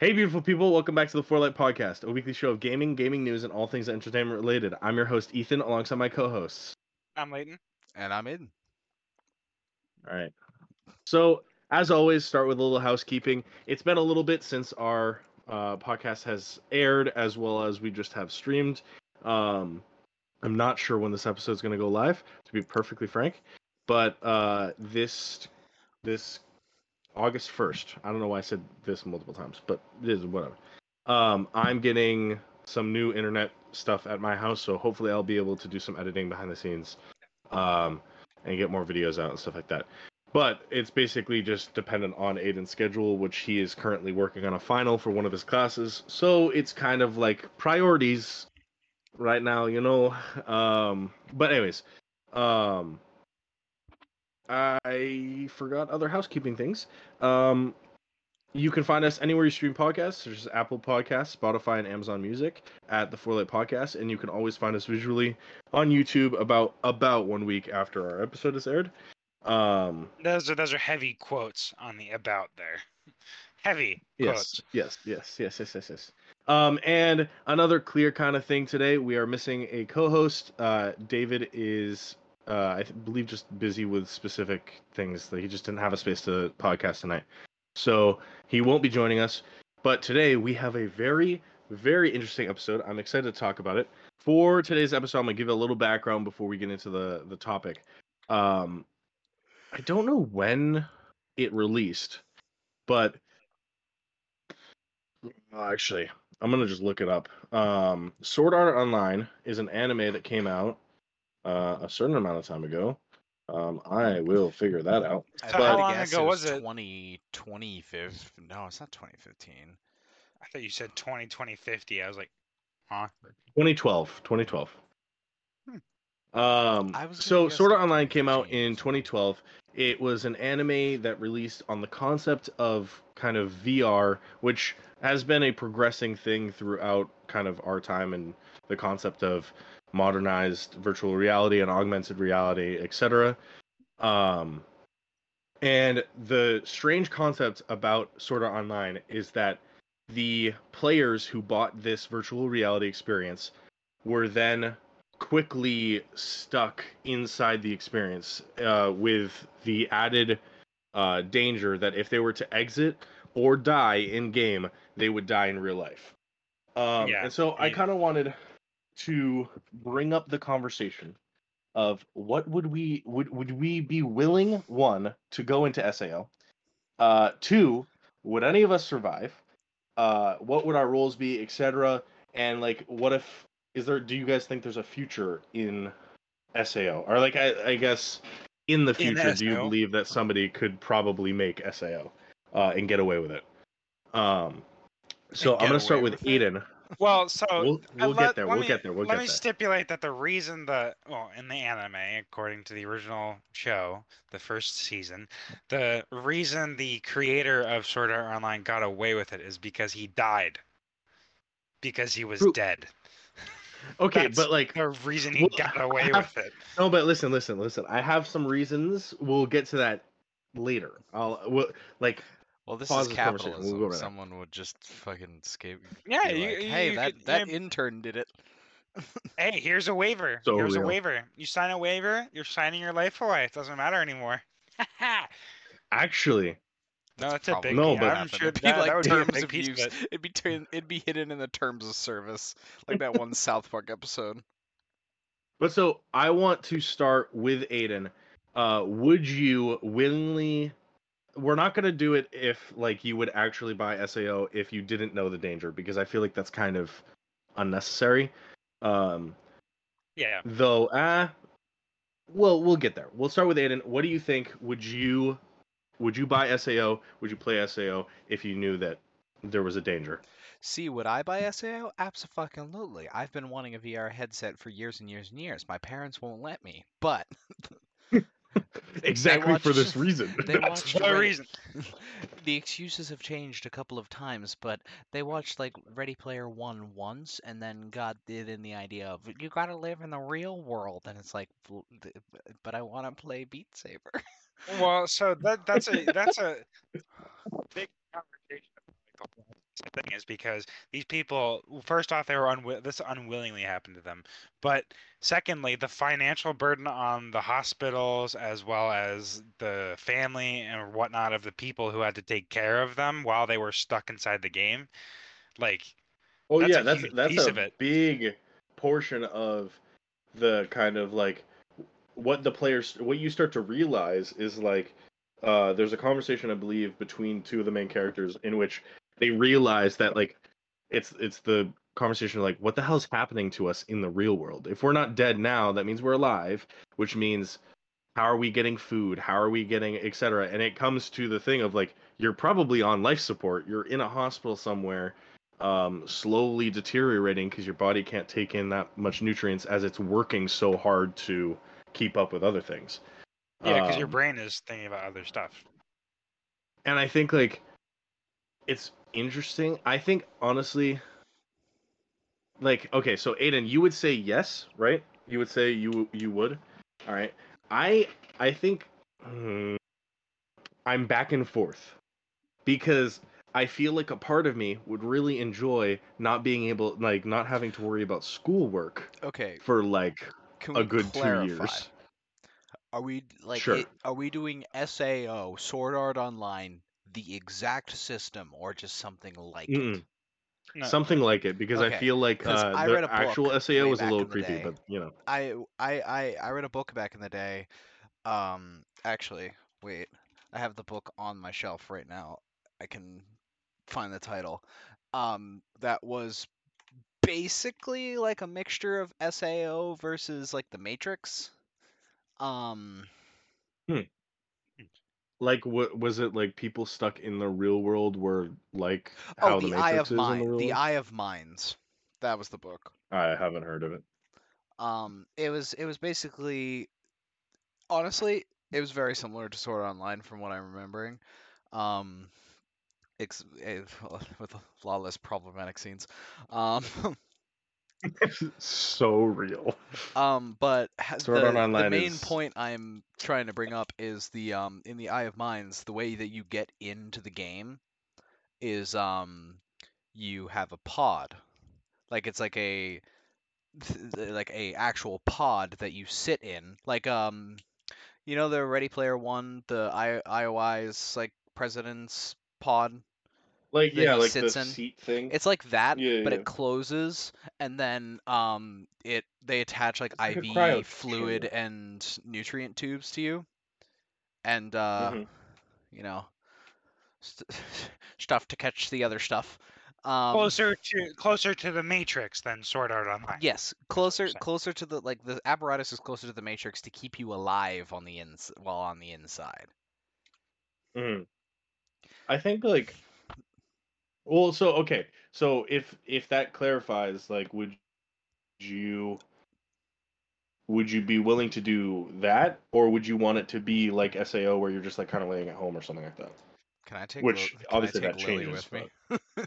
Hey, beautiful people, welcome back to the Forlight Podcast, a weekly show of gaming, gaming news, and all things entertainment related. I'm your host, Ethan, alongside my co hosts. I'm Layton. And I'm in. All right. So, as always, start with a little housekeeping. It's been a little bit since our uh, podcast has aired, as well as we just have streamed. Um, I'm not sure when this episode is going to go live, to be perfectly frank, but uh, this this August 1st. I don't know why I said this multiple times, but it is whatever. Um, I'm getting some new internet stuff at my house, so hopefully I'll be able to do some editing behind the scenes um, and get more videos out and stuff like that. But it's basically just dependent on Aiden's schedule, which he is currently working on a final for one of his classes. So it's kind of like priorities right now, you know. Um, but anyways, um, I forgot other housekeeping things. Um, you can find us anywhere you stream podcasts, such as Apple Podcasts, Spotify, and Amazon Music at the Forlight Podcast, and you can always find us visually on YouTube about about one week after our episode is aired. Um, Those are those are heavy quotes on the about there. Heavy yes, quotes. yes, yes, yes, yes, yes, yes. Um, and another clear kind of thing today, we are missing a co-host. Uh, David is uh, I believe just busy with specific things that he just didn't have a space to podcast tonight. So he won't be joining us. But today we have a very, very interesting episode. I'm excited to talk about it. For today's episode, I'm gonna give a little background before we get into the the topic. Um, I don't know when it released, but actually, I'm gonna just look it up. Um, Sword Art Online is an anime that came out uh, a certain amount of time ago. Um, I will figure that out. I So would how long guess ago it was it? 20, 2015. No, it's not 2015. I thought you said 20, 2050. I was like, huh? 2012. 2012. Hmm. Um, I was so guess Sword Art Online came out in 2012. It was an anime that released on the concept of kind of VR, which has been a progressing thing throughout kind of our time and the concept of modernized virtual reality and augmented reality, etc. Um, and the strange concept about Sword Art Online is that the players who bought this virtual reality experience were then quickly stuck inside the experience uh, with the added uh, danger that if they were to exit or die in game, they would die in real life. Um, Yeah, and so I you- kind of wanted to bring up the conversation of what would we would would we be willing one to go into SAO, uh, two would any of us survive, uh, what would our roles be, etc. And like, what if is there? Do you guys think there's a future in SAO, or like I, I guess in the In future, do you believe that somebody could probably make SAO uh, and get away with it? Um, so I'm gonna start with with it? Well, so We'll, we'll let- get there. We'll me- get there. We'll let get me there. stipulate that the reason the well in the anime, according to the original show, the first season, the reason the creator of Sword Art Online got away with it is because he died. Because he was dead. Okay, That's but like The reason he Well, got away have- with it. No, but listen, listen, listen. I have some reasons. We'll get to that later. I'll we'll, like Well, this Pause is this conversation, we'll capitalism. go over. Someone would just fucking escape. Yeah, be you- like, you- hey, you that could- that yeah. intern did it. Hey, here's a waiver. So here's a waiver. You sign a waiver, you're signing your life away. It doesn't matter anymore. actually, no, that's a big. No, yeah, but- I'm sure It'd that, like that would be a terms big of piece of use. it. It'd be turn, it'd be hidden in the terms of service, like that one South Park episode. but so I want to start with Aiden. Uh, would you willingly? We're not gonna do it if like you would actually buy SAO if you didn't know the danger because I feel like that's kind of unnecessary. Um, Yeah. though, ah, well, we'll get there. We'll start with Aiden. What do you think? Would you would you buy SAO? Would you play SAO if you knew that there was a danger? See, would I buy SAO? Absolutely. I've been wanting a VR headset for years and years and years. My parents won't let me, but exactly for this reason. they That's watched For a Ready- reason. the excuses have changed a couple of times, but they watched like Ready Player One once, and then got it in the idea of you gotta live in the real world, and it's like, but I want to play Beat Saber. Well, so that that's a that's a big conversation. about, like, the whole thing is because these people first off they were unwi- this unwillingly happened to them. But secondly the financial burden on the hospitals as well as the family and whatnot of the people who had to take care of them while they were stuck inside the game like Oh That's yeah, a that's that's a big portion of the kind of like what the players what you start to realize is like uh there's a conversation I believe between two of the main characters in which they realize that like it's it's the conversation of like what the hell is happening to us in the real world. If we're not dead now, that means we're alive, which means how are we getting food? How are we getting etc. And it comes to the thing of like you're probably on life support. You're in a hospital somewhere um, slowly deteriorating because your body can't take in that much nutrients as it's working so hard to keep up with other things. yeah because your Um, brain is thinking about other stuff and I think like it's interesting. I think honestly, like okay, so Aiden, you would say yes, right? You would say you you would. All right. I I think hmm, I'm back and forth because I feel like a part of me would really enjoy not being able like not having to worry about schoolwork Okay, for like can a good two years. Are we like Sure. it, are we doing SAO Sword Art Online the exact system or just something like Mm-mm. it? No. Something like it because I feel like 'cause uh, I the a actual book SAO way was a back little in the creepy, day. but you know. I I I I read a book back in the day. Um, actually, wait, I have the book on my shelf right now. I can find the title. Um, that was basically like a mixture of SAO versus like the Matrix. Um, Like, what was it like? People stuck in the real world were like how oh, the, the Matrix Eye of is in the Mind, real the world? Eye of Minds. That was the book. I haven't heard of it. Um, it was it was basically, honestly, it was very similar to Sword Online from what I'm remembering. Um, ex- eh, with a lot less problematic scenes. Um, so real. um, but Sword the, the main is- point I'm trying to bring up is the um in the Eye of Minds, the way that you get into the game is um you have a pod, like it's like a like a actual pod that you sit in, like um you know the Ready Player One, the I IOI's like president's pod. Like yeah, he like the in. seat thing. It's like that, Yeah, but yeah. it closes, and then um, it they attach like It's IV cryo fluid chamber. and nutrient tubes to you, and uh, Mhm. you know, st- stuff to catch the other stuff. Um, closer to closer to the Matrix than Sword Art Online. Yes, closer saying. closer to the like the apparatus is closer to the matrix to keep you alive on the ins while on the inside. Mhm. I think like well so okay. So if if that clarifies like would you would you be willing to do that or would you want it to be like SAO where you're just like kind of laying at home or something like that? Can I take Which, Lil- obviously, take that Lily changes, with me?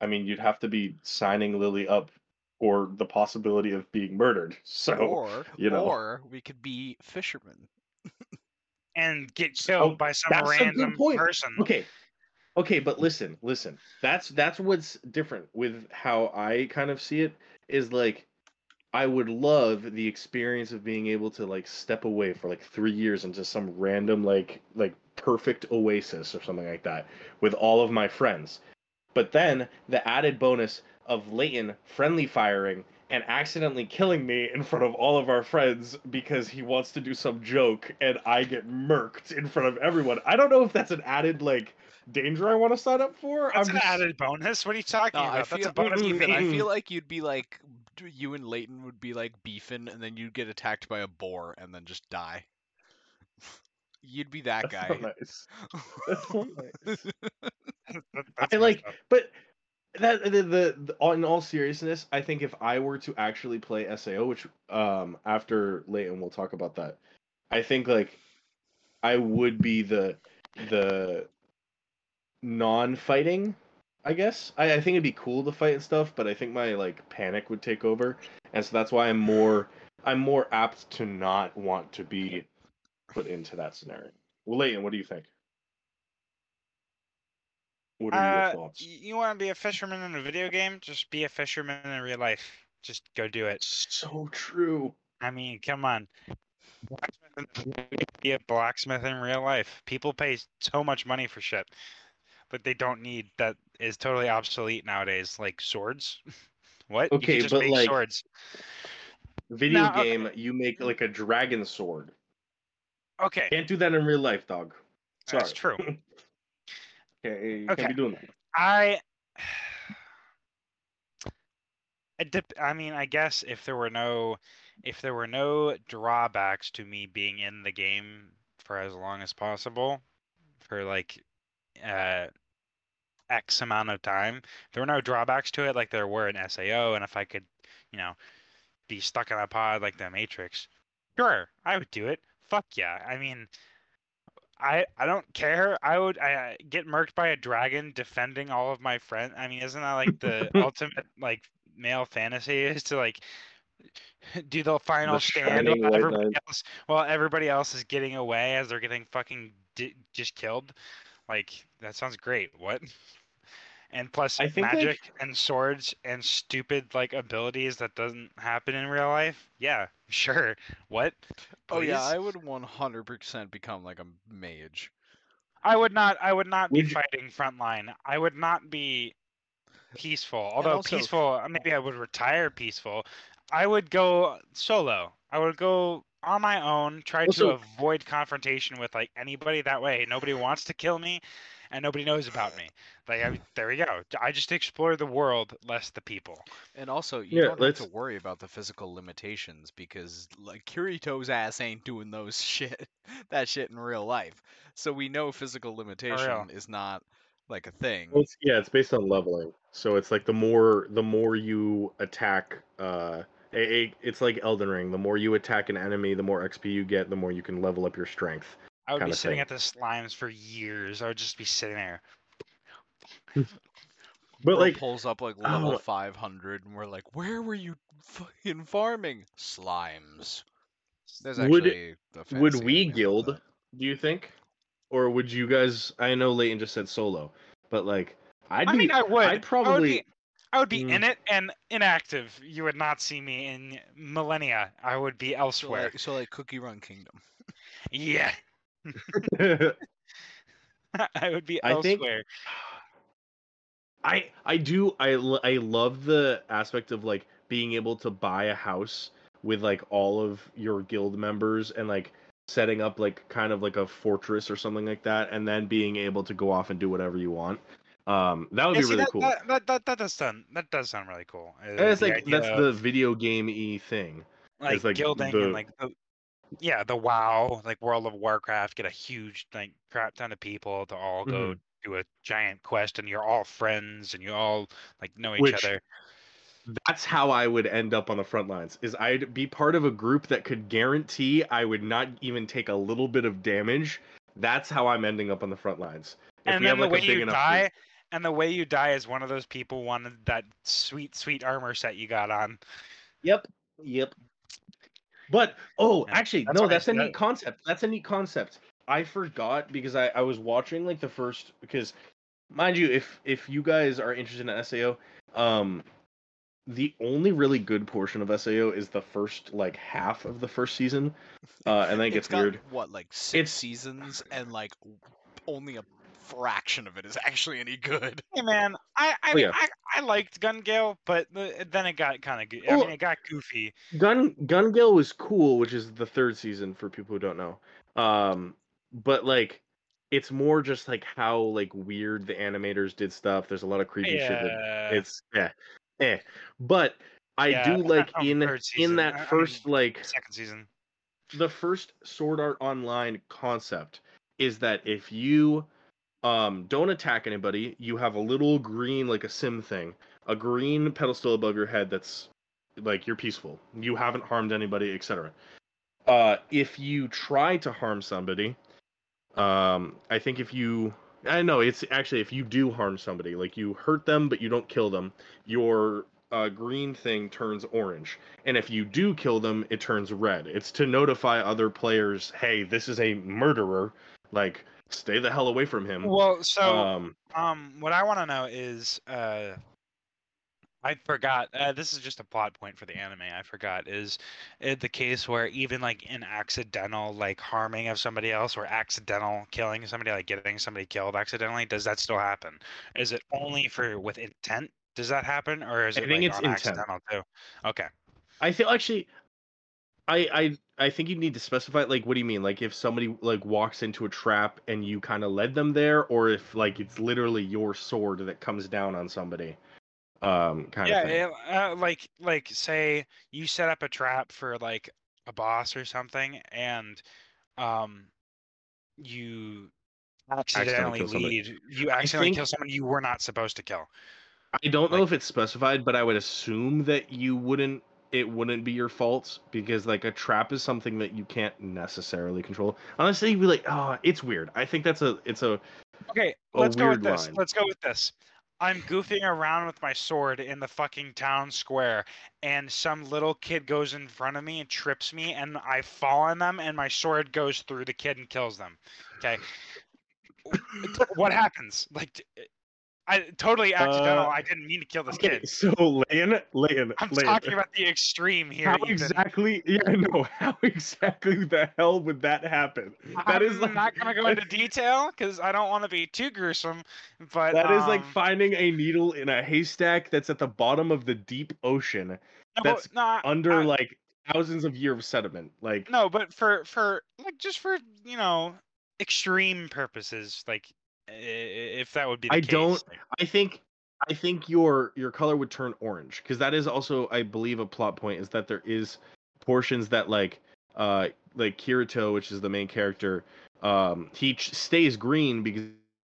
I mean, you'd have to be signing Lily up for the possibility of being murdered. So or you know. or we could be fishermen. And get oh, killed Oh, by some that's a good random person. okay okay but listen listen that's that's what's different with how i kind of see it is like i would love the experience of being able to like step away for like three years into some random like like perfect oasis or something like that with all of my friends but then the added bonus of Layton friendly firing and accidentally killing me in front of all of our friends because he wants to do some joke and I get murked in front of everyone. I don't know if that's an added like danger I want to sign up for. That's I'm an just added bonus. What are you talking No, about? I That's feel a bonus you Ethan, I feel like you'd be like you and Layton would be like beefing, and then you'd get attacked by a boar and then just die. You'd be that that's guy. not nice. That's not nice. That- I that's like, messed up. but that the, the, the in all seriousness, I think if I were to actually play SAO, which um after Layton we'll talk about that, I think like I would be the the non-fighting. I guess I, I think it'd be cool to fight and stuff, but I think my like panic would take over, and so that's why I'm more I'm more apt to not want to be put into that scenario. Well, Layton, what do you think? What are your Uh, thoughts? you want to be a fisherman in a video game? Just be a fisherman in real life. Just go do it. So true. I mean, come on. Blacksmith in a video game, Be a blacksmith in real life. People pay so much money for shit that they don't need that is totally obsolete nowadays, like swords. what? you Okay, but, like, swords. Video No, okay. game, you make like a dragon sword. Okay, Can't do that in real life, dog. Sorry. that's true. Okay, you Okay. can't be doing that. I. It dep- I mean, I guess if there were no, if there were no drawbacks to me being in the game for as long as possible, for like, uh, X amount of time, there were no drawbacks to it like there were in SAO, and if I could, you know, be stuck in a pod like the Matrix, sure, I would do it. Fuck yeah. I mean, I I don't care. I would I, get murked by a dragon defending all of my friends. I mean, isn't that like the ultimate like male fantasy is to like do the final The stand while everybody else while everybody else is getting away as they're getting fucking di- just killed? Like that sounds great. What? And plus I think, like- magic and swords and stupid like abilities that doesn't happen in real life. Yeah, sure. What? Oh yeah, I would 100% become like a mage. I would not. I would not be Would you- fighting frontline. I would not be peaceful. Although also- peaceful, uh, maybe I would retire peaceful. I would go solo. I would go on my own. Try Also- to avoid confrontation with like anybody. That way, nobody wants to kill me, and nobody knows about me. Like I, there we go. I just explore the world, less the people. And also, you Yeah, don't have let's- to worry about the physical limitations because like Kirito's ass ain't doing those shit that shit in real life. So we know physical limitation is not like a thing. Well, it's, yeah, it's based on leveling. So it's like the more the more you attack, uh, a, a- it's like Elden Ring. The more you attack an enemy, the more XP you get, the more you can level up your strength. I would be sitting thing. at the slimes for years. I would just be sitting there. But Bro like, pulls up like level oh. 500, and we're like, "Where were you fucking farming slimes?" There's Would- actually a would we guild? Do you think, or would you guys? I know Layton just said solo, but like, I'd I be. mean, I would. I'd I would probably. be, I would be Mm. in it and inactive. You would not see me in millennia. I would be So elsewhere. like, so like Cookie Run Kingdom. Yeah, I would be I think- elsewhere. I I do I I love the aspect of like being able to buy a house with like all of your guild members and like setting up like kind of like a fortress or something like that and then being able to go off and do whatever you want. Um that would Yeah, be see, really that, cool. That, that, that, that does sound that does sound really cool. And it's like that's of, the video game y thing. like, like, gilding the- and like the, yeah the WoW like World of Warcraft get a huge like crap ton of people to all go Mm-hmm. do a giant quest and you're all friends and you all like know each Which- other. That's how I would end up on the front lines. Is I'd be part of a group that could guarantee I would not even take a little bit of damage. That's how I'm ending up on the front lines. If and we then have, the like, a way big you die, group. and the way you die is one of those people wanted that sweet, sweet armor set you got on. Yep. Yep. But oh, Yeah, actually, that's no, that's a said. neat concept. That's a neat concept. I forgot because I, I was watching like the first because mind you, if if you guys are interested in SAO, um the only really good portion of SAO is the first like half of the first season. Uh and then it It's gets got, weird. What like six It's- seasons, and like only a fraction of it is actually any good. Hey man, I I Oh, yeah. I, I liked Gun Gale, but the, then it got kind of good. I mean, it got goofy. Gun Gun Gale was cool, which is the third season for people who don't know. Um, but like, it's more just like how like weird the animators did stuff. There's a lot of creepy shit. That it's yeah, eh. But I Yeah, do like in third season. in I- I that mean, first like second season. the first Sword Art Online concept is that if you um don't attack anybody, you have a little green like a sim thing, a green pedestal above your head that's like you're peaceful. You haven't harmed anybody, etc. Uh if you try to harm somebody, um I think if you I know it's actually if you do harm somebody, like you hurt them but you don't kill them, your uh, green thing turns orange and if you do kill them it turns red it's to notify other players hey this is a murderer like stay the hell away from him. Well, so um, Um, what I want to know is, uh, I forgot. Uh, this is just a plot point for the anime. I forgot. Is it the case where even like an accidental like harming of somebody else or accidental killing somebody, like getting somebody killed accidentally, does that still happen? Is it only for with intent? Does that happen, or is it I think like it's on accidental too? Okay. I feel actually, I I I think you need to specify like what do you mean? Like if somebody like walks into a trap and you kind of led them there, or if like it's literally your sword that comes down on somebody, um, kind yeah, of thing. it- uh, like like say you set up a trap for like a boss or something, and um, you accidentally kill somebody. lead you accidentally think- kill someone you were not supposed to kill. I don't know like- if it's specified, but I would assume that you wouldn't. It wouldn't be your fault because like a trap is something that you can't necessarily control. Honestly, you'd be like, oh, it's weird. I think that's a it's a Okay, A let's go with this. line. Let's go with this. I'm goofing around with my sword in the fucking town square, and some little kid goes in front of me and trips me, and I fall on them, and my sword goes through the kid and kills them. Okay, what happens? Like, I totally accidental. Uh, I didn't mean to kill this okay. kid. So Lan, Lan, I'm Lan, talking about the extreme here. how Ethan. exactly? Yeah, I know. How exactly the hell would that happen? That is I'm like not gonna go into detail because I don't want to be too gruesome. But that is like um, finding a needle in a haystack that's at the bottom of the deep ocean no, that's not, under I- like thousands of years of sediment. Like No, but for for like just for you know extreme purposes, like if that would be the I case. don't- I think I think your your color would turn orange because that is also I believe a plot point is that there is portions that like uh like Kirito, which is the main character, um he ch- stays green because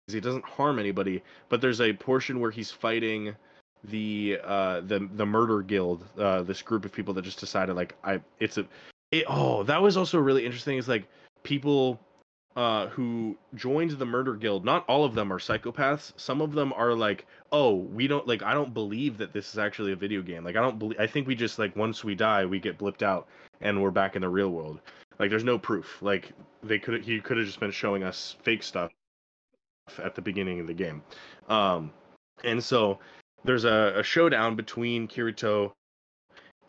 he doesn't harm anybody, but there's a portion where he's fighting the uh the the murder guild, uh this group of people that just decided like I it's a it, oh that was also really interesting is like people uh, who joined the murder guild. Not all of them are psychopaths. Some of them are like, oh, we don't like. I don't believe that this is actually a video game. Like, I don't believe. I think we just like once we die, we get blipped out and we're back in the real world. Like, there's no proof. Like, they could. He could have just been showing us fake stuff at the beginning of the game. Um, and so there's a, a showdown between Kirito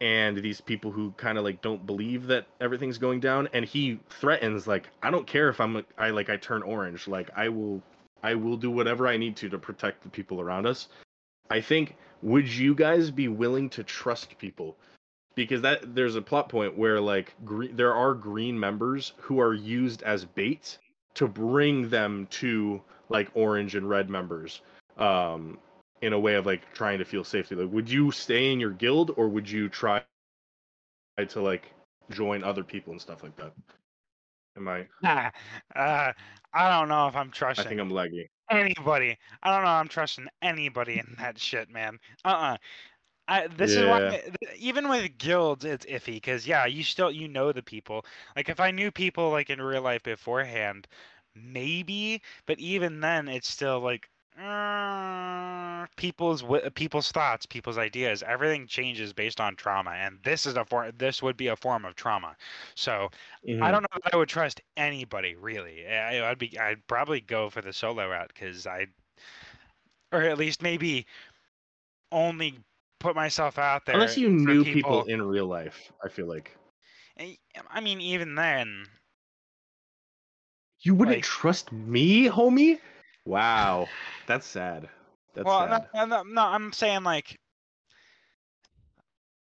and these people who kind of like don't believe that everything's going down and he threatens like i don't care if i'm i like i turn orange like i will i will do whatever i need to to protect the people around us. I think would you guys be willing to trust people? Because that there's a plot point where like green, there are green members who are used as bait to bring them to like orange and red members. Um in a way of like trying to feel safety like would you stay in your guild or would you try to like join other people and stuff like that am i uh, I don't know if I'm trusting i think i'm laggy anybody. I don't know. I'm trusting anybody in that shit, man. Uh-uh. I, this is why, even with guilds, it's iffy because yeah, you still you know the people. Like if I knew people like in real life beforehand, maybe. But even then, it's still like uh, people's people's thoughts, people's ideas. Everything changes based on trauma, and this is a form. This would be a form of trauma. So Mm-hmm. I don't know if I would trust anybody really. I, I'd be I'd probably go for the solo route because I, or at least maybe only put myself out there. unless you knew people in real life i feel like I- I mean, even then, you wouldn't Like- trust me homie wow that's sad that's well, sad no, no, no, I'm saying like,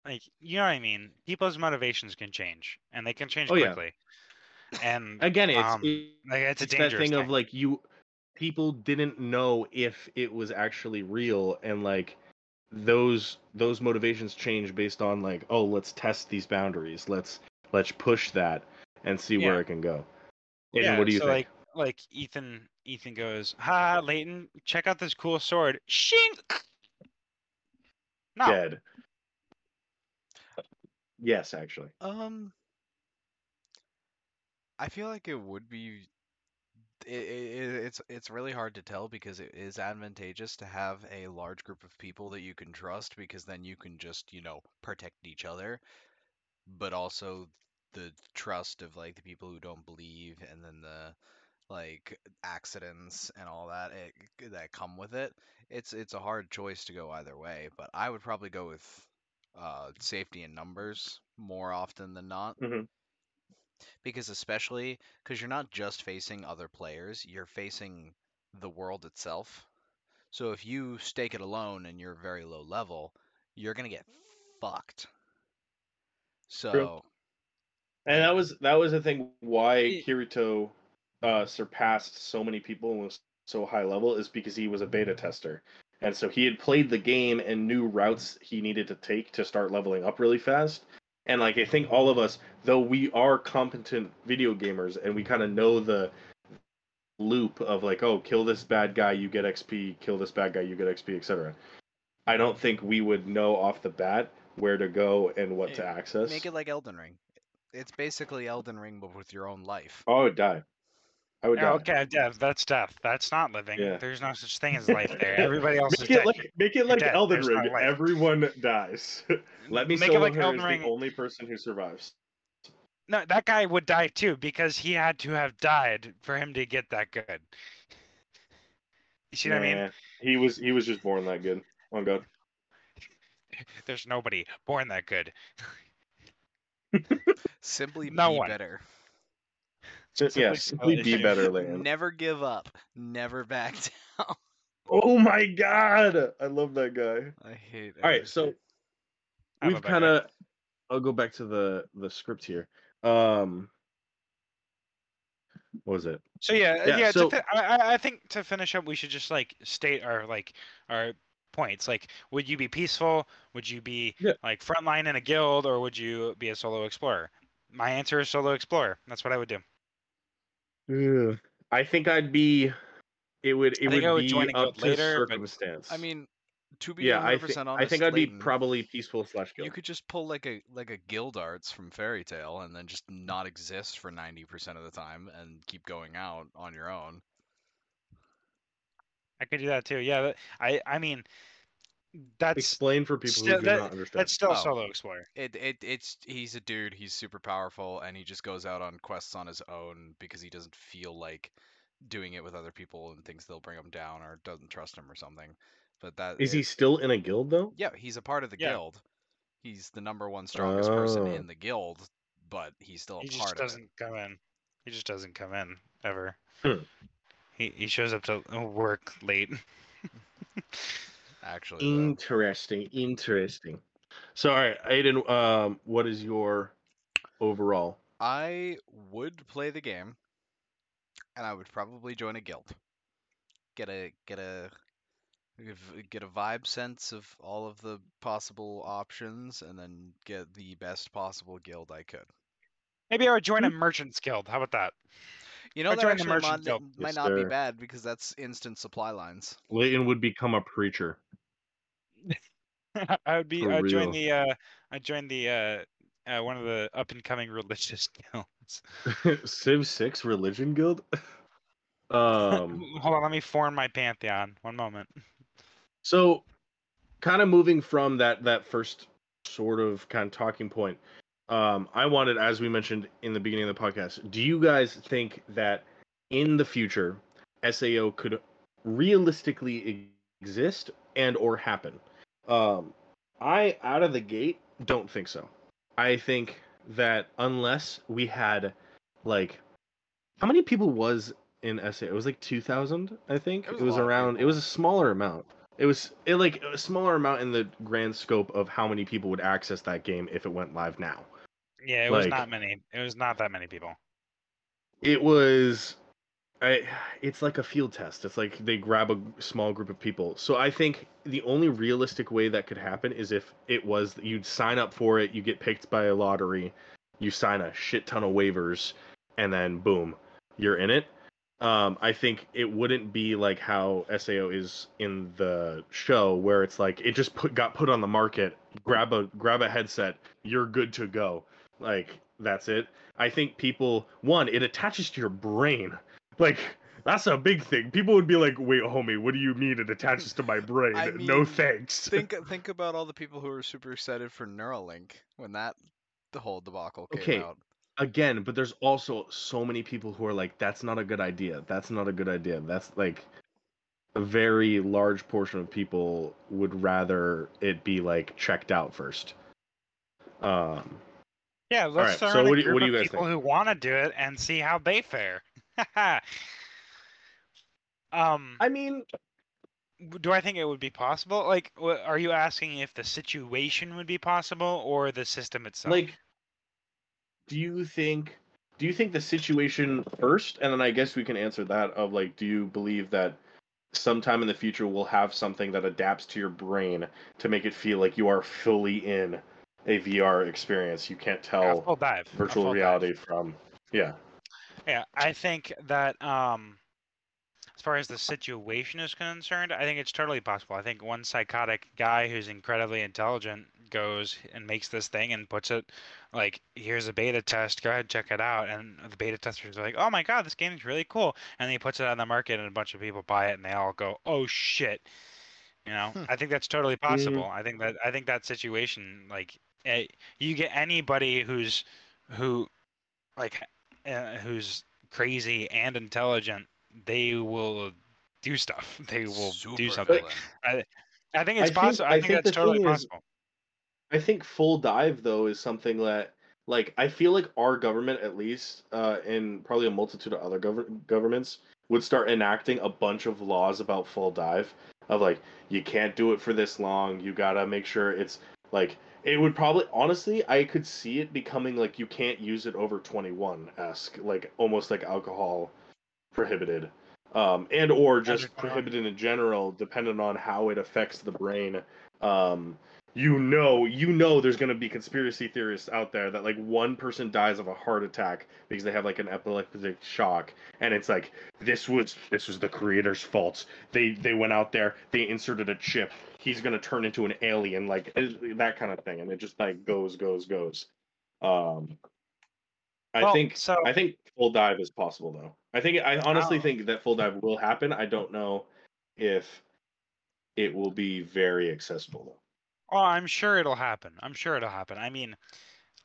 like you know what I mean. People's motivations can change, and they can change Oh, yeah. quickly. And again it's um, it- like it's a it's that dangerous thing of like you people didn't know if it was actually real and like those those motivations change based on like oh let's test these boundaries let's let's push that and see Yeah. where it can go and yeah, what do you so think like like Ethan Ethan goes, "Ha, Layton, check out this cool sword." Shing. No, dead yes actually Um, I feel like it would be. It, it, it's it's really hard to tell because it is advantageous to have a large group of people that you can trust because then you can just you know protect each other, but also the trust of like the people who don't believe and then the like accidents and all that it, that come with it. It's it's a hard choice to go either way, but I would probably go with uh, safety in numbers more often than not. Mhm. Because especially because you're not just facing other players, you're facing the world itself. So if you stake it alone and you're very low level, you're gonna get fucked. So And that was that was the thing why Kirito uh, surpassed so many people and was so high level is because he was a beta tester. And so he had played the game and knew routes he needed to take to start leveling up really fast. And like I think all of us, though we are competent video gamers and we kind of know the loop of like, oh, kill this bad guy, you get XP, kill this bad guy, you get XP, etc. I don't think we would know off the bat where to go and what to access. make it like Elden Ring. It's basically Elden Ring but with your own life. Oh, die. I would Yeah, die. okay, death. That's death. That's not living. Yeah. There's no such thing as life there. Everybody else is Make it dead. like make it like dead. Elden There's Ring. Everyone dies. Let me Make it like her Elden is Ring. the only person who survives. No, that guy would die too because he had to have died for him to get that good. You see what I mean? Nah, He was he was just born that good. Oh god. There's nobody born that good. Simply No be one. better. Yeah, Simply simply be selfish. better, Land. Never give up. Never back down. Oh my god, I love that guy. I hate. All right, so. I'm we've bad kind guy. of. I'll go back to the the script here. Um, what was it? So yeah, Yeah, yeah. so- to fi- I, I- I think to finish up, we should just like state our like our points. Like, would you be peaceful? Would you be Yeah. like frontline in a guild, or would you be a solo explorer? My answer is solo explorer. That's what I would do. Ugh. I think I'd be. It would. It I would I would be join a up to later, but- circumstance. I mean, to be yeah, 100% I think honest, I think I'd be probably peaceful slash guild. You could just pull like a like a Gildarts from Fairy Tail and then just not exist for ninety percent of the time and keep going out on your own. I could do that too. Yeah, that- I I mean, that's Explain for people still- who do that- not understand. that's still Oh. solo explorer. It it it's he's a dude. He's super powerful and he just goes out on quests on his own because he doesn't feel like doing it with other people and thinks they'll bring him down or doesn't trust him or something. But that Is he still in a guild though? Yeah, he's a part of the Yeah. guild. He's the number one strongest person Oh. in the guild, but he's still a He part just of it. doesn't come in. He just doesn't come in ever. Hmm. He he shows up to work late. Actually, though. Interesting. Interesting. So, all right, Aiden, um, what is your overall? I would play the game, and I would probably join a guild. Get a get a v- get a vibe sense of all of the possible options, and then get the best possible guild I could. Maybe I would join a Hmm. merchant's guild. How about that? You know that the actually merchant might, guild. might Yes, not be bad because that's instant supply lines. Layton would become a preacher. I would be. I'd join the. Uh, I'd join the. Uh, uh, one of the up and coming religious guilds. Civ Six Religion Guild. um. Hold on, let me form my pantheon. One moment. So, kind of moving from that that first sort of kind of talking point, um, I wanted, as we mentioned in the beginning of the podcast, do you guys think that in the future, SAO could realistically exist and or happen? Um, I out of the gate don't think so. I think that unless we had like how many people was in SA? It was like 2000, I think. It was It was around it was a smaller amount. It was it like a smaller amount in the grand scope of how many people would access that game if it went live now. Yeah, it was Like- not many. It was not that many people. It was I it's like a field test. It's like they grab a small group of people. So I think the only realistic way that could happen is if it was you'd sign up for it, you get picked by a lottery, you sign a shit ton of waivers, and then boom, you're in it. Um, I think it wouldn't be like how SAO is in the show, where it's like it just put got put on the market. Grab a grab a headset, you're good to go. Like that's it. I think people one it attaches to your brain. Like that's a big thing. People would be like, "Wait, homie, what do you mean it attaches to my brain? I no thanks." think think about all the people who were super excited for Neuralink when that the whole debacle came Okay, out. again, but there's also so many people who are like, that's not a good idea. That's not a good idea. That's like a very large portion of people would rather it be like checked out first. Um, Yeah, let's right, throw so in a what do you- group what do you guys people think? who want to do it and see how they fare. um, I mean, do I think it would be possible? Like, are you asking if the situation would be possible or the system itself? like, do you think? Do you think the situation first, and then I guess we can answer that of like, do you believe that sometime in the future we'll have something that adapts to your brain to make it feel like you are fully in a VR experience? You can't tell virtual full dive. reality from yeah. Yeah, I think that um, as far as the situation is concerned, I think it's totally possible. I think one psychotic guy who's incredibly intelligent goes and makes this thing and puts it like, here's a beta test, go ahead check it out, and the beta testers are like, oh my god, this game is really cool, and then he puts it on the market and a bunch of people buy it and they all go, oh shit. You know. I think that's totally possible. I think that I think that situation, like, eh, you get anybody who's who, like, uh, who's crazy and intelligent, they will do stuff. They will do something. villain. I think it's think- possible. I, I think, think that's totally thing is- possible. I think full dive though is something that like I feel like our government at least uh and probably a multitude of other gov- governments would start enacting a bunch of laws about full dive of like you can't do it for this long you got to make sure it's like it would probably honestly I could see it becoming like you can't use it over 21 esque like almost like alcohol prohibited. Um and or just prohibited in general depending on how it affects the brain. Um you know you know there's going to be conspiracy theorists out there that like one person dies of a heart attack because they have like an epileptic shock and it's like this was this was the creator's fault. They they went out there they inserted a chip he's going to turn into an alien like that kind of thing and it just like goes goes goes. Um i Well, think so i think full dive is possible though. I think i honestly Oh. think that full dive will happen. I don't know if it will be very accessible though Oh, I'm sure it'll happen. I'm sure it'll happen. I mean,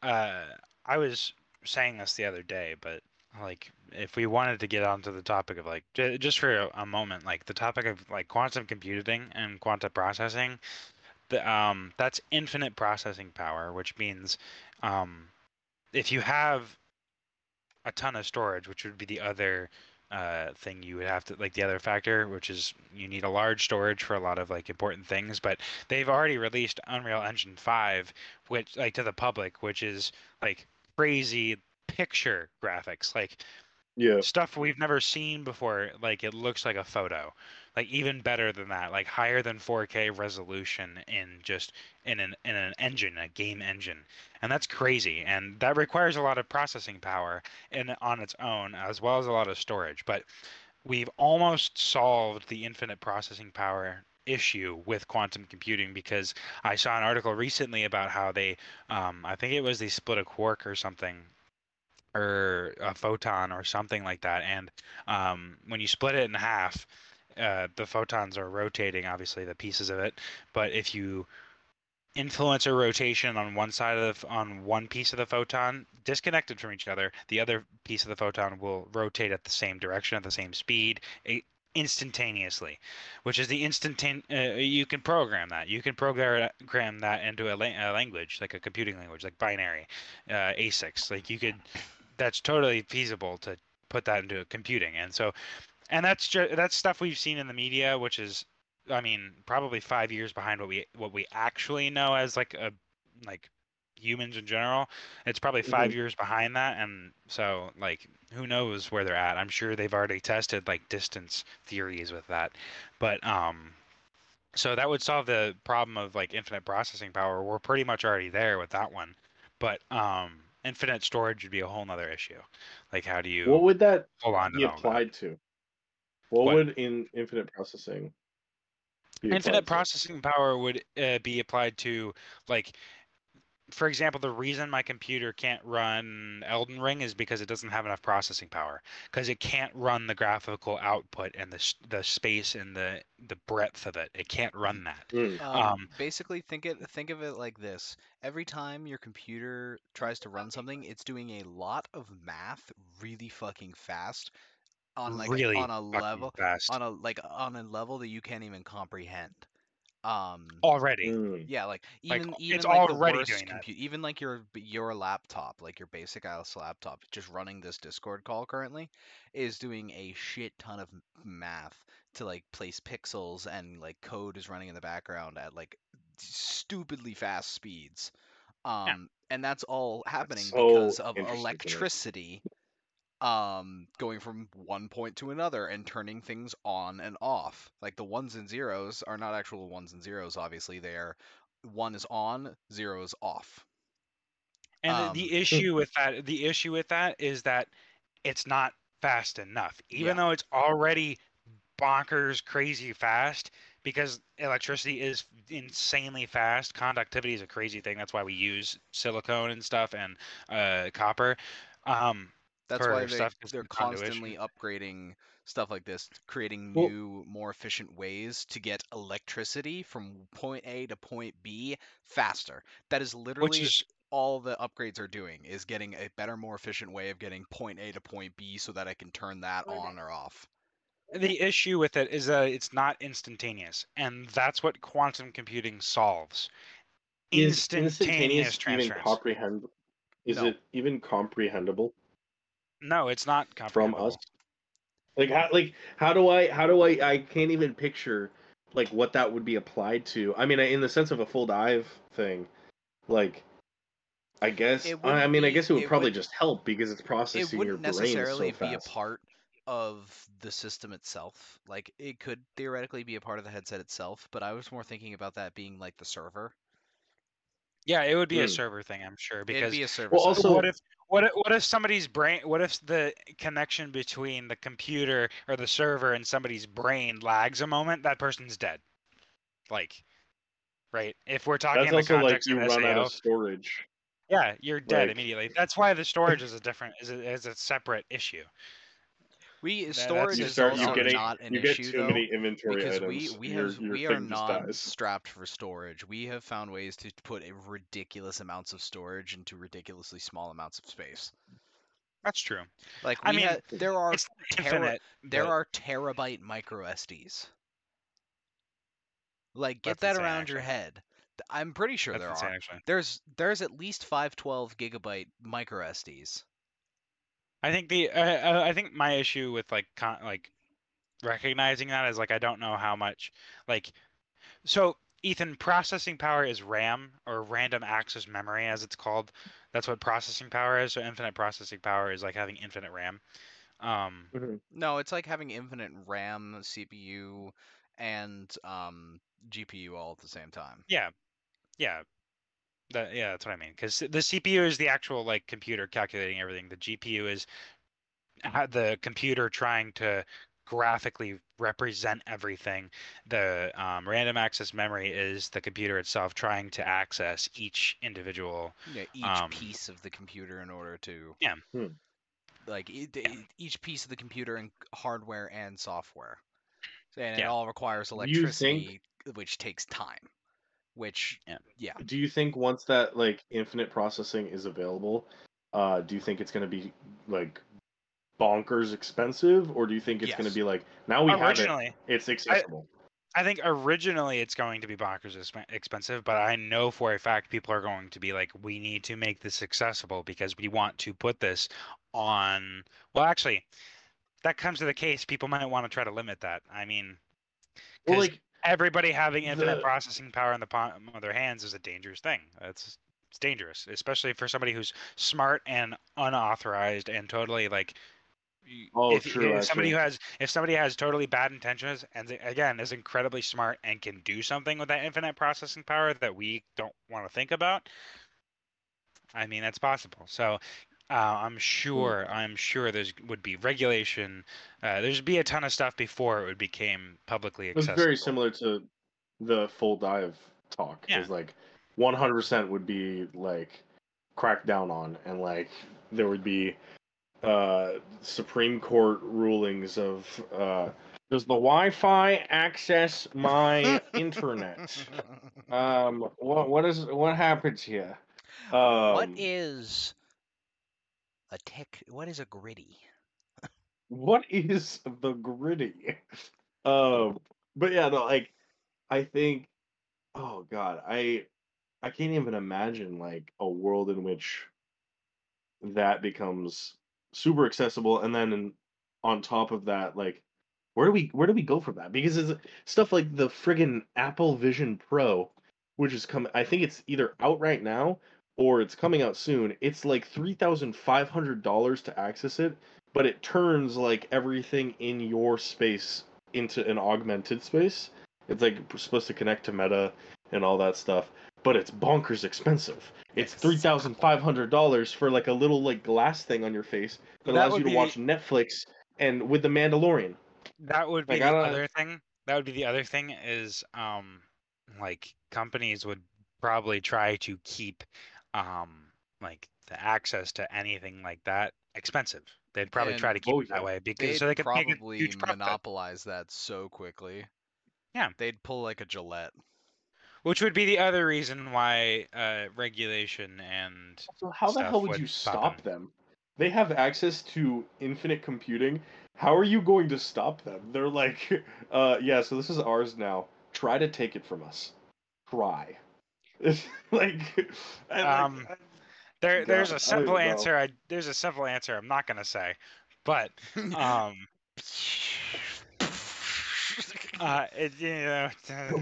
uh, I was saying this the other day, but like, if we wanted to get onto the topic of like, j- just for a, a moment, like the topic of like quantum computing and quantum processing, the, um, that's infinite processing power, which means, um, if you have a ton of storage, which would be the other uh, thing you would have to like the other factor, which is you need a large storage for a lot of like important things, but they've already released Unreal Engine 5 which like to the public which is like crazy picture graphics like yeah. stuff we've never seen before like it looks like a photo like even better than that like higher than 4k resolution in just in an in an engine a game engine. And that's crazy and that requires a lot of processing power in on its own as well as a lot of storage. But we've almost solved the infinite processing power issue with quantum computing because I saw an article recently about how they, um, I think it was they split a quark or something, or a photon or something like that, and um, when you split it in half, uh, the photons are rotating, obviously the pieces of it, but if you influence a rotation on one side of the, on one piece of the photon disconnected from each other the other piece of the photon will rotate at the same direction at the same speed instantaneously which is the instantan uh, you can program that. You can program that into a, la- a language like a computing language like binary uh, asics like you could that's totally feasible to put that into a computing. And so and that's just that's stuff we've seen in the media which is I mean, probably five years behind what we what we actually know as like a like humans in general. It's probably 5 Mhm. years behind that, and so like who knows where they're at? I'm sure they've already tested like distance theories with that, but um, so that would solve the problem of like infinite processing power. We're pretty much already there with that one, but um, infinite storage would be a whole nother issue. Like, how do you what would that hold on to be of that? applied to what, What? would in infinite processing be infinite applied to? processing power would uh, be applied to like for example, the reason my computer can't run Elden Ring is because it doesn't have enough processing power. Because it can't run the graphical output and the the space and the the breadth of it. It can't run that. Mm. Um, Um, basically, think it think of it like this: every time your computer tries to run something, it's doing a lot of math really fucking fast on like really on a level fast on a like on a level that you can't even comprehend. Um, already. Mm. yeah, like Like, even it's even like the already worst doing that. even like your your laptop, like your basic ass laptop, just running this Discord call currently, is doing a shit ton of math to like place pixels and like code is running in the background at like stupidly fast speeds. Um, and that's all happening so because of interesting to electricity um going from one point to another and turning things on and off like the ones and zeros are not actual ones and zeros obviously they're one is on zero is off And the- Um, the issue with that, the issue with that is that it's not fast enough, even Yeah. though it's already bonkers crazy fast. Because electricity is insanely fast. Conductivity is a crazy thing. That's why we use silicone and stuff and uh, copper. Um, that's why they, they're constantly upgrading stuff like this creating Well- new more efficient ways to get electricity from point a to point b faster that is literally is all the upgrades are doing is getting a better more efficient way of getting point a to point b so that i can turn that on or off the issue with it is that it's not instantaneous, and that's what quantum computing solves. Instantaneous instantaneous even comprehend? Is No. it even comprehensible no, it's not from us? Like how like how do I how do I I can't even picture like what that would be applied to. I mean, in the sense of a full dive thing, like I guess I, I wouldn't mean, I guess it would it probably would- just help because it's it processing your brain. It wouldn't necessarily be a part of the system itself like it could theoretically be a part of the headset itself but i was more thinking about that being like the server Yeah, it would be a Hmm. server thing, I'm sure. it'd Because be a server Well, also- what if what if, what if somebody's brain? What if the connection between the computer or the server and somebody's brain lags a moment? That person's dead. Like, right? If we're talking That's in the also like you of run out of storage. yeah, you're dead like- immediately. That's why the storage is a different is a, is a separate issue. We storage You is start also you getting not an you get issue too though many inventory because items. we we your, have your we are not dies. strapped for storage. We have found ways to put a ridiculous amounts of storage into ridiculously small amounts of space. That's true. Like I mean, ha- there are It's tera- infinite. there but- are terabyte micro SDs. Like get That's that insane, around your head. I'm pretty sure That's there are. actually. There's there's at least 512 gigabyte micro SDs. I think the uh, uh, I think my issue with like con- like recognizing that is like I don't know how much like so Ethan processing power is RAM or random access memory as it's called. That's what processing power is. So infinite processing power is like having infinite RAM. Um, Mhm. No, it's like having infinite RAM, CPU, and um, GPU all at the same time. yeah, yeah, that yeah, that's what I mean. Because the CPU is the actual like computer calculating everything. The GPU is the computer trying to graphically represent everything. The um, random access memory is the computer itself trying to access each individual. Yeah, each Um, piece of the computer in order to Yeah. Hmm. like d- each piece of the computer and hardware and software, and it Yeah. all requires you think- electricity, which takes time. Which Yeah. yeah, Do you think once that like infinite processing is available, uh, do you think it's gonna be like bonkers expensive, or do you think it's gonna be like now we have it, it's accessible? I think originally it's going to be bonkers expensive, but I know for a fact people are going to be like, we need to make this accessible because we want to put this on. Well, actually, that comes to the case. People might want to try to limit that. I mean, Well, 'cause like everybody having infinite the- processing power in the palm of their hands is a dangerous thing. That's it's dangerous, especially for somebody who's smart and unauthorized and totally like. Oh, if, true, if somebody who has if somebody has totally bad intentions and again is incredibly smart and can do something with that infinite processing power that we don't want to think about, I mean that's possible. So uh, I'm sure I'm sure there's would be regulation. Uh, there's be a ton of stuff before it would became publicly accessible. it's accessible. very similar to the full dive talk. Yeah. Is like 100% would be like cracked down on and like there would be uh supreme court rulings of uh does the wi-fi access my internet um what what is what happens here um what is a tech What is a gritty? what is the gritty um but yeah no like i think oh god i i can't even imagine like a world in which that becomes super accessible and then on top of that like where do we where do we go from that because it's stuff like the friggin apple vision pro which is coming i think it's either out right now or it's coming out soon it's like $3500 to access it but it turns like everything in your space into an augmented space it's like supposed to connect to meta and all that stuff but it's bonkers expensive it's three thousand five hundred dollars for like a little like glass thing on your face that, That allows you to be- watch Netflix and with the Mandalorian. That would be Like, the other thing. That would be the other thing is um like companies would probably try to keep um like the access to anything like that expensive. They'd probably try to keep Oh, it that yeah. way because They'd so they could make a probably huge monopolize that so quickly. Yeah. They'd pull like a Gillette. which would be the other reason why uh, regulation and So how the hell would would you stop stop them? They have access to infinite computing. How are you going to stop them? They're like, uh, yeah. So this is ours now. Try to take it from us. Try. It's like, I, like, Um, there there's God, I a simple even know. answer. I there's a simple answer. I'm not gonna say, but um uh it, you know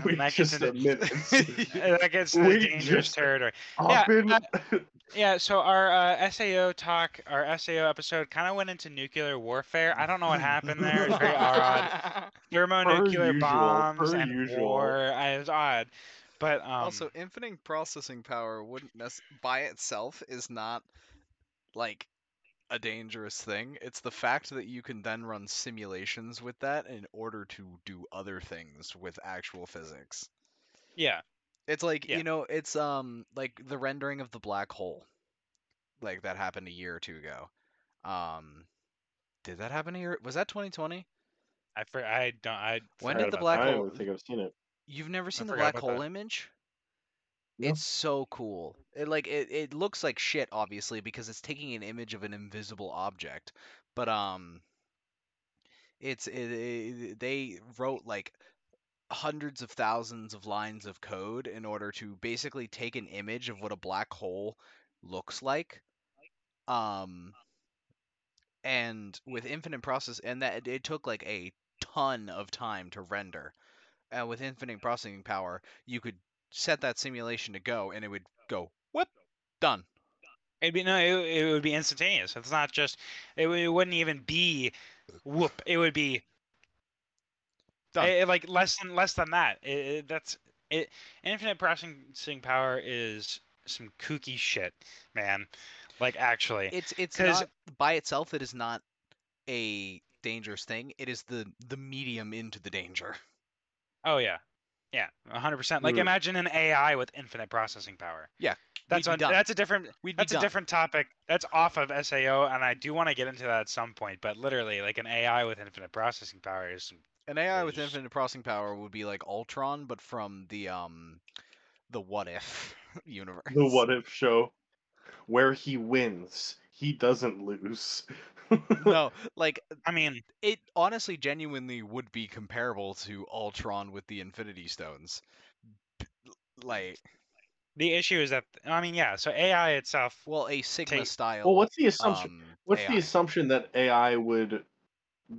Wait that gets just into that gets to Wait dangerous just a- territory. Hoppin- Yeah, so our uh, SAO talk, our SAO episode, kind of went into nuclear warfare. I don't know what happened there. It's very odd. Thermonuclear usual, bombs per and usual. war. It was odd, but um, also, infinite processing power wouldn't nec- by itself is not like a dangerous thing. It's the fact that you can then run simulations with that in order to do other things with actual physics. yeah, It's like, Yeah. you know, it's um like the rendering of the black hole. Like that happened a year or two ago. Um did that happen a year? Was that 2020? I for, I don't I When did the black hole I don't think I've seen it. You've never seen the black hole that. image? No. It's so cool. It like it, it looks like shit obviously because it's taking an image of an invisible object. But um it's it, it, they wrote like hundreds of thousands of lines of code in order to basically take an image of what a black hole looks like. Um and with infinite process and that it took like a ton of time to render. Uh, with infinite processing power, you could set that simulation to go and it would go whoop done It'd be no, it, it would be instantaneous. It's not just it, it wouldn't even be whoop. It would be Done. eh, like less than less than that. It, it- that's it. Infinite processing power is some kooky shit, man. Like actually, it's it's not by itself it is not a dangerous thing it is the the medium into the danger oh yeah, yeah, hundred percent. Like Mm. imagine an AI with infinite processing power. Yeah, that's on, that's a different we'd that's a done. different topic. That's off of SAO, and I do want to get into that at some point. But literally, like an AI with infinite processing power is some an ai with There's- infinite processing power would be like ultron but from the um the what if universe The what if show where he wins, he doesn't lose. no like I mean, it honestly genuinely would be comparable to ultron with the infinity stones like the issue is that I mean, yeah. So AI itself, well a sigma Take- style well, what's the assumption? um, What's AI. the assumption that AI would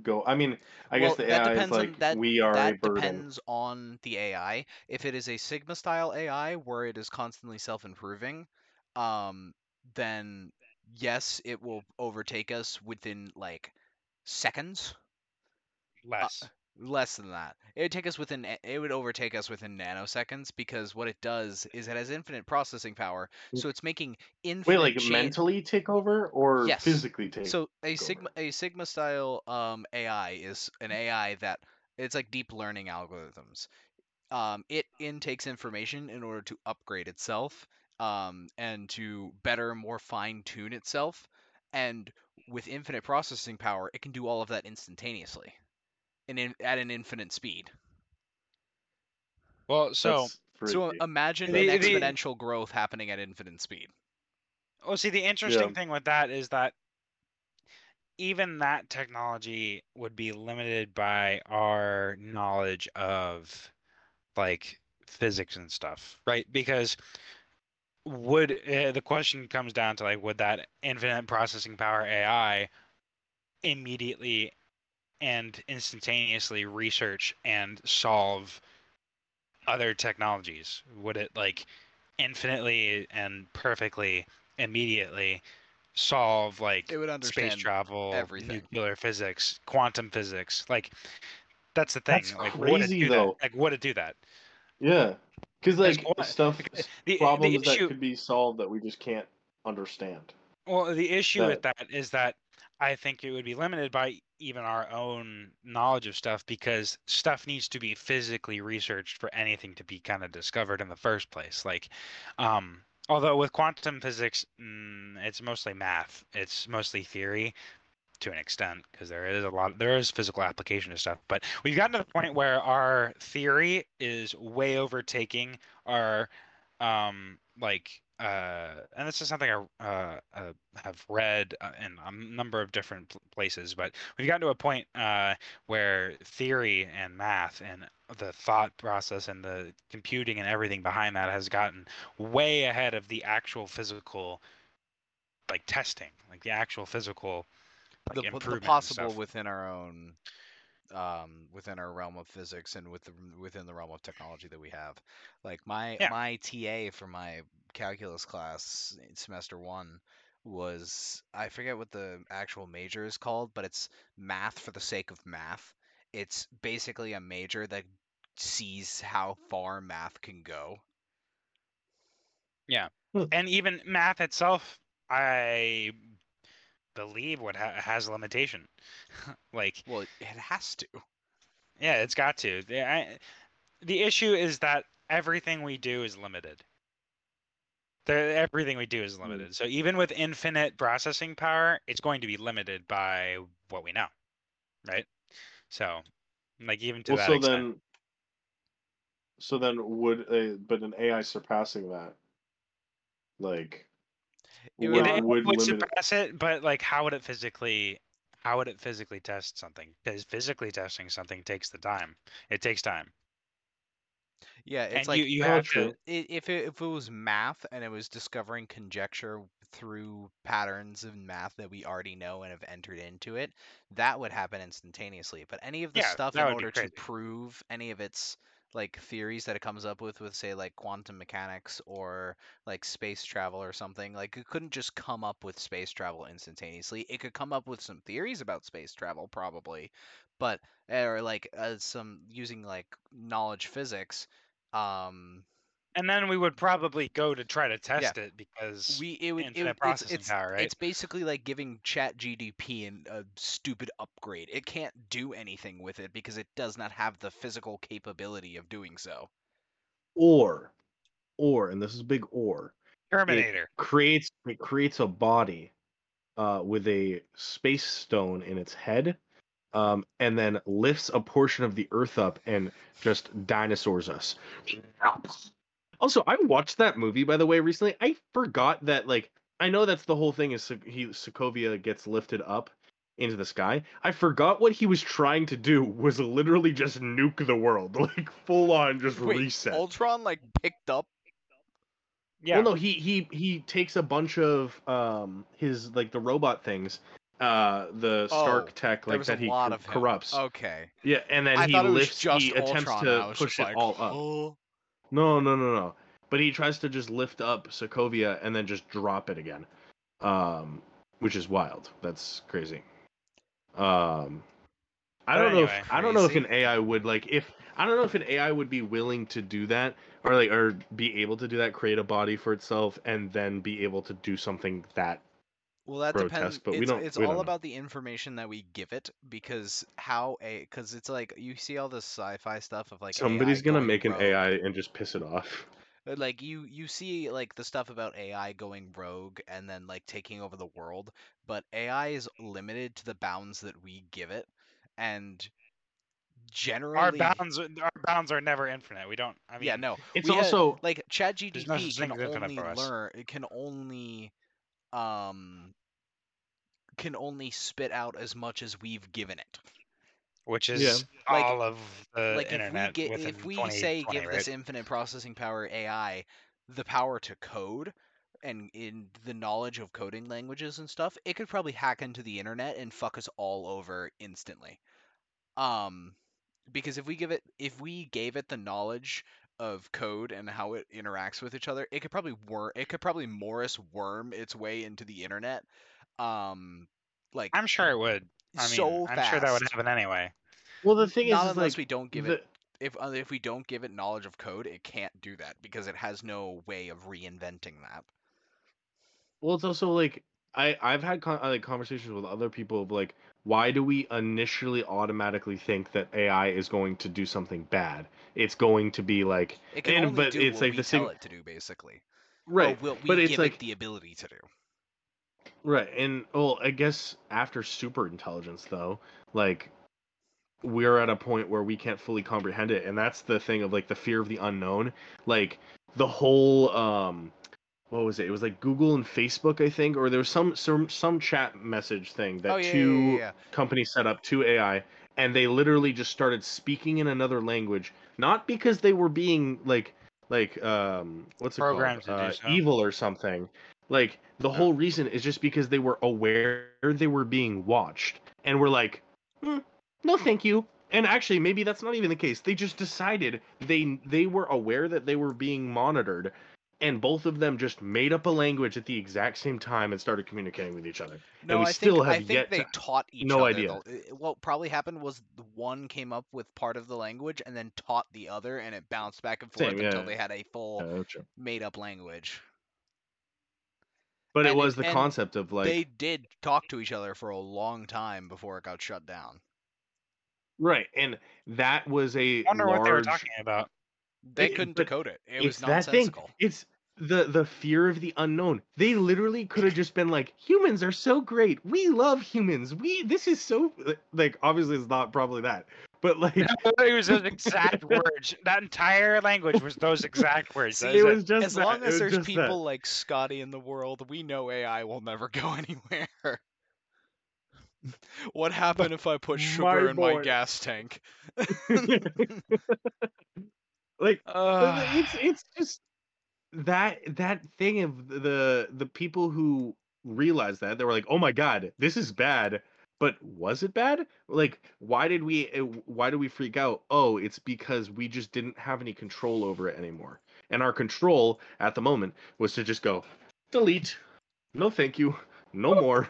go? I mean, I guess Well, the that AI is depends on- like that- we are a that burden. depends on the AI. If it is a Sigma style AI where it is constantly self-improving, um, then yes, it will overtake us within like seconds. less. Less than that. It would take us within. It would overtake us within nanoseconds because what it does is it has infinite processing power, so it's making infinite. Wait, like chain- mentally take over or Yes. physically take? So a over. sigma a sigma style um, AI is an AI that it's like deep learning algorithms. um, it intakes information in order to upgrade itself um, and to better, more fine tune itself. And with infinite processing power, it can do all of that instantaneously, and in, at an infinite speed. Well, so So imagine The- an the- exponential growth happening at infinite speed. Well, see, the interesting Yeah. thing with that is that even that technology would be limited by our knowledge of like physics and stuff, right? Because would uh, the question comes down to like would that infinite processing power AI immediately and instantaneously research and solve other technologies? Would it like infinitely and perfectly immediately solve like It would space travel, everything. nuclear physics, quantum physics? Like that's the thing. That's like would it crazy, do though. that? Like would it do that? Yeah, because like stuff, the- the problems that could be solved that we just can't understand. Well, the issue with that is that I think it would be limited by even our own knowledge of stuff because stuff needs to be physically researched for anything to be kind of discovered in the first place. Like, um, although with quantum physics, mm, it's mostly math, it's mostly theory to an extent because there is a lot, there is physical application to stuff. But we've gotten to the point where our theory is way overtaking our, um, like uh, and this is something I uh, uh, have read uh, in a number of different places, but we've gotten to a point uh, where theory and math and the thought process and the computing and everything behind that has gotten way ahead of the actual physical, like testing, like the actual physical, like the, the possible stuff. within our own um within our realm of physics and with the within the realm of technology that we have like my Yeah. my ta for my calculus class semester one was i forget what the actual major is called but it's math for the sake of math it's basically a major that sees how far math can go Yeah. and even math itself, I believe what ha- has a limitation. like well it has to Yeah, it's got to. The, I, the issue is that everything we do is limited. The, everything we do is hmm. limited. So even with infinite processing power, it's going to be limited by what we know, right? So, like even to well, that so extent. then, so then would a but an AI surpassing that, like, It would, it, it would would surpass it, but like, how would it physically? How would it physically test something? Because physically testing something takes the time. It takes time, yeah it's and like you you have to. i- if it, if it was math and it was discovering conjecture through patterns of math that we already know and have entered into it, that would happen instantaneously. But any of the Yeah, stuff in order to prove any of its like theories that it comes up with with say like quantum mechanics or like space travel or something like it couldn't just come up with space travel instantaneously. It could come up with some theories about space travel probably but or like uh, some using like knowledge physics um And then we would probably go to try to test it because we it would it, infinite would- it's, processing it's, power, right? it's basically like giving ChatGPT an, a stupid upgrade it can't do anything with it because it does not have the physical capability of doing so or, or, and this is a big or, Terminator. creates it creates a body, uh, with a space stone in its head, um, and then lifts a portion of the Earth up and just dinosaurs us. Also, I watched that movie by the way recently. I forgot that like I know that's the whole thing is Sok- he Sokovia gets lifted up into the sky. I forgot what he was trying to do was literally just nuke the world, like full on just Wait, reset. ultron like picked up Yeah. Well, no, he he he takes a bunch of um his like the robot things, uh the Stark Oh, tech like that he lot cor- of him. corrupts. okay Yeah, and then i he thought it was lifts. he attempts ultron and I to push just it all up. "Huh?" No, no, no, no. But he tries to just lift up Sokovia and then just drop it again, um, which is wild. That's crazy. Um, I don't know if I don't know if an AI would like if I don't know if an AI would be willing to do that or like or be able to do that, create a body for itself and then be able to do something that Well, that protest, depends. but we it's don't- it's we don't all about the information that we give it because how a because it's like you see all this sci-fi stuff of like Somebody's AI gonna going make an. AI and just piss it off. Uh, like you you see like the stuff about AI going rogue and then like taking over the world, but AI is limited to the bounds that we give it, and generally Our bounds, our bounds are never infinite. We don't. I mean, yeah no It's we had- also like There's no ChatGPT such can thing as only learn it can only um can only spit out as much as we've given it. which is Yeah. Like- all of the like if we internet get if we 2020, say give right? this infinite processing power AI the power to code and in the knowledge of coding languages and stuff, it could probably hack into the internet and fuck us all over instantly. Um because if we give it if we gave it the knowledge of code and how it interacts with each other, it could probably wor- it could probably Morris worm its way into the internet. Um like I'm sure it would. I mean, so I'm fast. sure that would happen anyway. well, the thing Not is, is unless like we don't give the, it if uh, if we don't give it knowledge of code, it can't do that because it has no way of reinventing that. Well, it's also like I I've had con- like conversations with other people of like why do we initially automatically think that AI is going to do something bad? It's going to be like It can And- only but do it's what like we the tell same- it to do, basically. right, Or what we but it's give like it the ability to do. right, and well, I guess after super intelligence though, like we're at a point where we can't fully comprehend it, and that's the thing of like the fear of the unknown. Like the whole um what was it? It was like Google and Facebook, I think, or there was some some some chat message thing that oh yeah, two yeah, yeah, companies set up to AI and they literally just started speaking in another language, not because they were being like like um what's it Programmed called? Uh, so. evil or something. Like the whole reason is just because they were aware they were being watched and were like, "Hmm, no, thank you. And actually, maybe that's not even the case. They just decided they they were aware that they were being monitored, and both of them just made up a language at the exact same time and started communicating with each other. No, we I still think, have I think yet they to- taught each no other. idea. the- What probably happened was one came up with part of the language and then taught the other, and it bounced back and forth Same, until they had a full Yeah, made-up language. But it And- was the concept of like they did talk to each other for a long time before it got shut down. right, and that was a I wonder large. what they were talking about. They It- couldn't decode it. It it's was that thing. nonsensical. It's the the fear of the unknown. They literally could have just been like, humans are so great. We love humans. We this is so like obviously it's not probably that, but like it was those exact words. That entire language was those exact words. That it is was just As that. long it as there's just that. people like Scotty in the world, we know AI will never go anywhere. what happened if I put my sugar in my gas tank? like Uh, it's it's just that that thing of the the people who realized that they were like, oh my god, this is bad. But was it bad? Like, why did we uh, why did we freak out? Oh, it's because we just didn't have any control over it anymore. And our control at the moment was to just go delete. No, thank you. No more.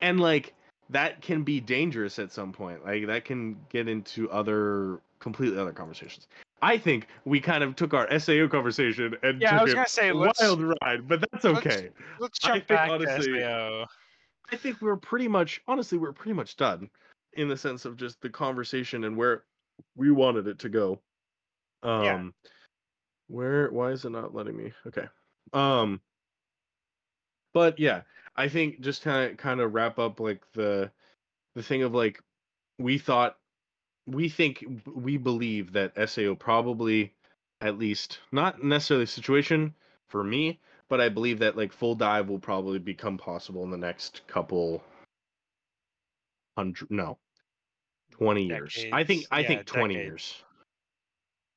And like that can be dangerous at some point. Like that can get into other completely other conversations. I think we kind of took our SAO conversation and Yeah, I was gonna say, a wild ride, but that's let's- okay. let's I jump think back honestly- to SAO. I think we're pretty much honestly we're pretty much done in the sense of just the conversation and where we wanted it to go. Um Yeah. where why is it not letting me? Okay. Um but yeah, I think just kind of kind of wrap up like the the thing of like we thought we think we believe that SAO probably at least not necessarily the situation for me, but I believe that like full dive will probably become possible in the next couple hundred no 20 years. I think I yeah, think 20 decades. years.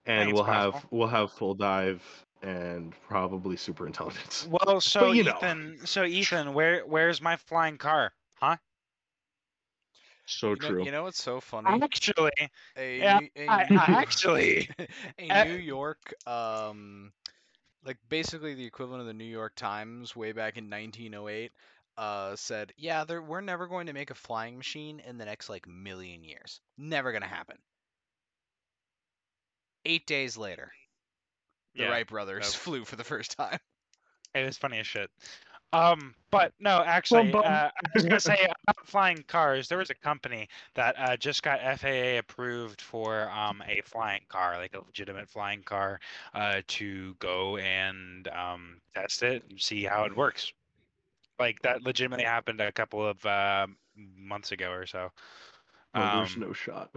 And we'll have we'll have full dive and probably super intelligence. Well, so you know. Ethan, so Ethan, where where's my flying car? Huh? So you true. Know, you know what's so funny? Actually, A, yeah, New- a I, New- I actually, a uh, New York, um, like basically the equivalent of the New York Times way back in 1908, uh, said, "Yeah, there, we're never going to make a flying machine in the next like million years. Never gonna happen." Eight days later, the yeah, Wright brothers that- flew for the first time. it was funny as shit. Um, but no, actually, uh, I was gonna say about flying cars. There was a company that uh, just got FAA approved for um, a flying car, like a legitimate flying car, uh, to go and um, test it and see how it works. Like that legitimately happened a couple of uh, months ago or so. Oh, there's Um, no shot.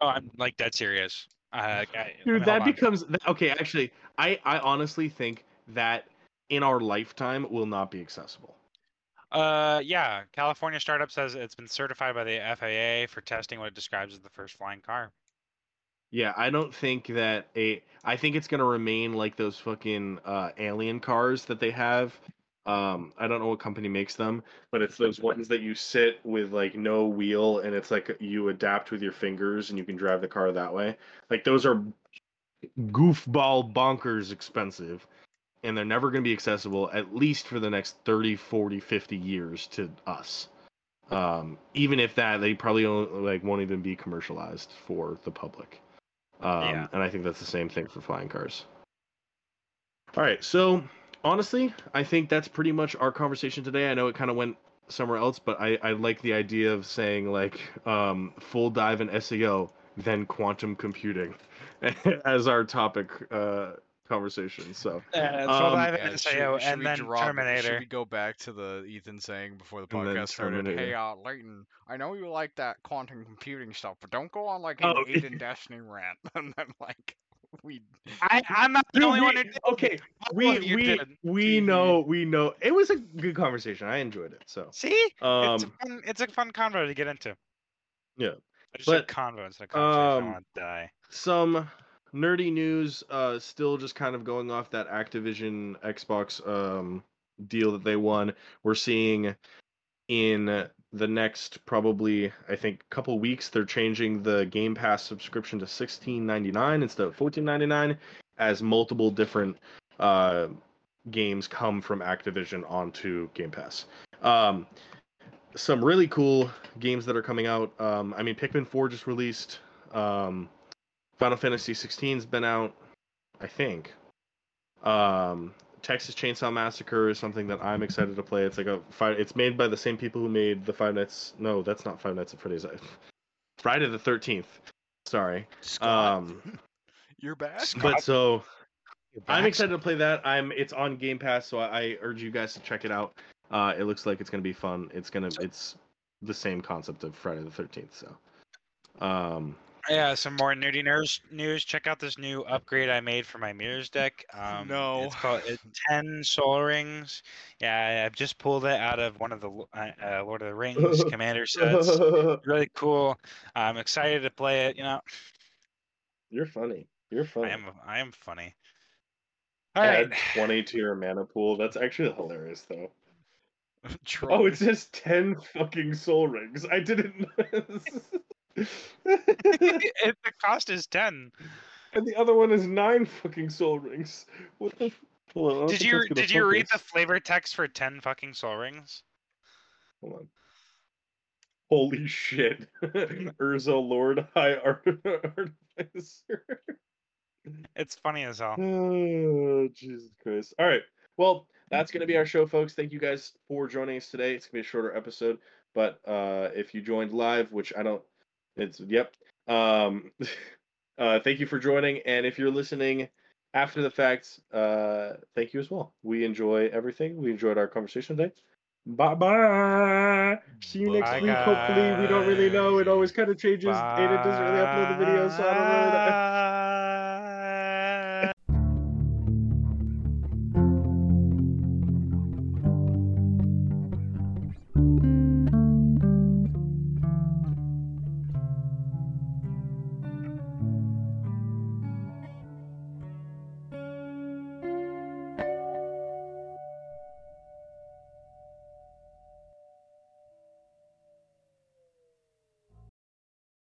Oh, I'm like dead serious. Uh, I- Dude, that becomes okay. Actually, I I honestly think that in our lifetime will not be accessible. Uh, yeah. California startup says it's been certified by the FAA for testing what it describes as the first flying car. Yeah, I don't think that a. I think it's gonna remain like those fucking uh, alien cars that they have. Um, I don't know what company makes them, but it's those ones that you sit with like no wheel, and it's like you adapt with your fingers, and you can drive the car that way. Like those are goofball bonkers expensive, and they're never gonna be accessible at least for the next 30, 40, 50 years to us. Um, even if that, they probably only, like won't even be commercialized for the public. Um, Yeah. And I think that's the same thing for flying cars. All right. So, honestly, I think that's pretty much our conversation today. I know it kind of went somewhere else, but I, I like the idea of saying, like, um, full dive in SAO, then quantum computing as our topic uh, conversation. So, Uh, Um, full dive Yeah, into should- SAO should and we then drop- Should we go back to the Ethan saying before the podcast started? Terminator. Hey, uh, Layton, I know you like that quantum computing stuff, but don't go on like an Oh. Aiden Destiny rant. and then like we I, I'm not the Dude, only we- one who did. okay, we we did. we Mhm. know we know it was a good conversation. I enjoyed it. So, See, it's, a um, fun, it's a fun convo to get into. Yeah, I just but, said convo instead of conversation. um, I want to die. some nerdy news uh still just kind of going off that Activision Xbox um deal that they won. We're seeing in the next probably I think couple weeks they're changing the Game Pass subscription to 16.99 instead of 14.99 as multiple different uh games come from Activision onto Game Pass. Um some really cool games that are coming out. Um I mean Pikmin 4 just released. Um Final Fantasy 16's been out, I think. Um, Texas Chainsaw Massacre is something that I'm excited to play. It's like a five. It's made by the same people who made the Five Nights. No, that's not Five Nights at Freddy's. Friday the Thirteenth. Sorry. Scott, Um, you're back. but so I'm excited to play that. I'm. It's on Game Pass, so I, I urge you guys to check it out. Uh, it looks like it's gonna be fun. It's gonna. It's the same concept of Friday the Thirteenth. So. Um, Yeah, some more nerdy news. News. Check out this new upgrade I made for my mirrors deck. Um, No. it's called it's ten soul rings. Yeah, I've just pulled it out of one of the uh, uh, Lord of the Rings commander sets. Really cool. I'm excited to play it. You know, You're funny. You're funny. I am I am funny. All right. Add 20 to your mana pool. That's actually hilarious, though. Troll. Oh, it says 10 fucking soul rings. I didn't know. it, the cost is ten. and the other one is 9 fucking soul rings. What the? on, Did you did you read the flavor text for ten fucking soul rings? Hold on. Holy shit. Urza Lord High Art- Artificer. It's funny as hell. Oh, Jesus Christ. All right. Well, that's going to be our show, folks. Thank you guys for joining us today. It's going to be a shorter episode, but uh, if you joined live, which I don't, it's, yep. Um, uh, thank you for joining. And if you're listening after the fact, uh, thank you as well. We enjoy everything. We enjoyed our conversation today. Bye bye. See you next Bye, week. Hopefully, we don't really know. It always kind of changes. Aiden doesn't really upload the videos, so I don't really know.